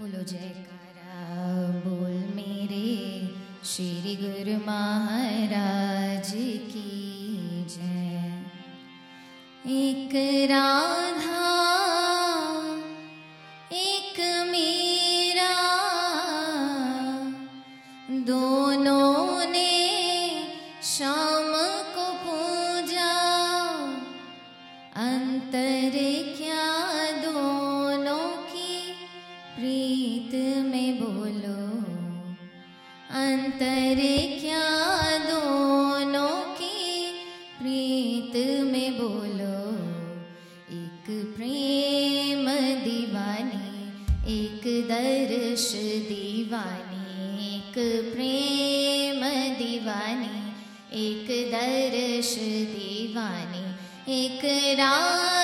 बोलो जयकारा बोल मेरे। श्री गुरु महाराज की जय। एक राधा दर्श दीवानी एक प्रेम दीवानी एक दर्श दीवानी एक राम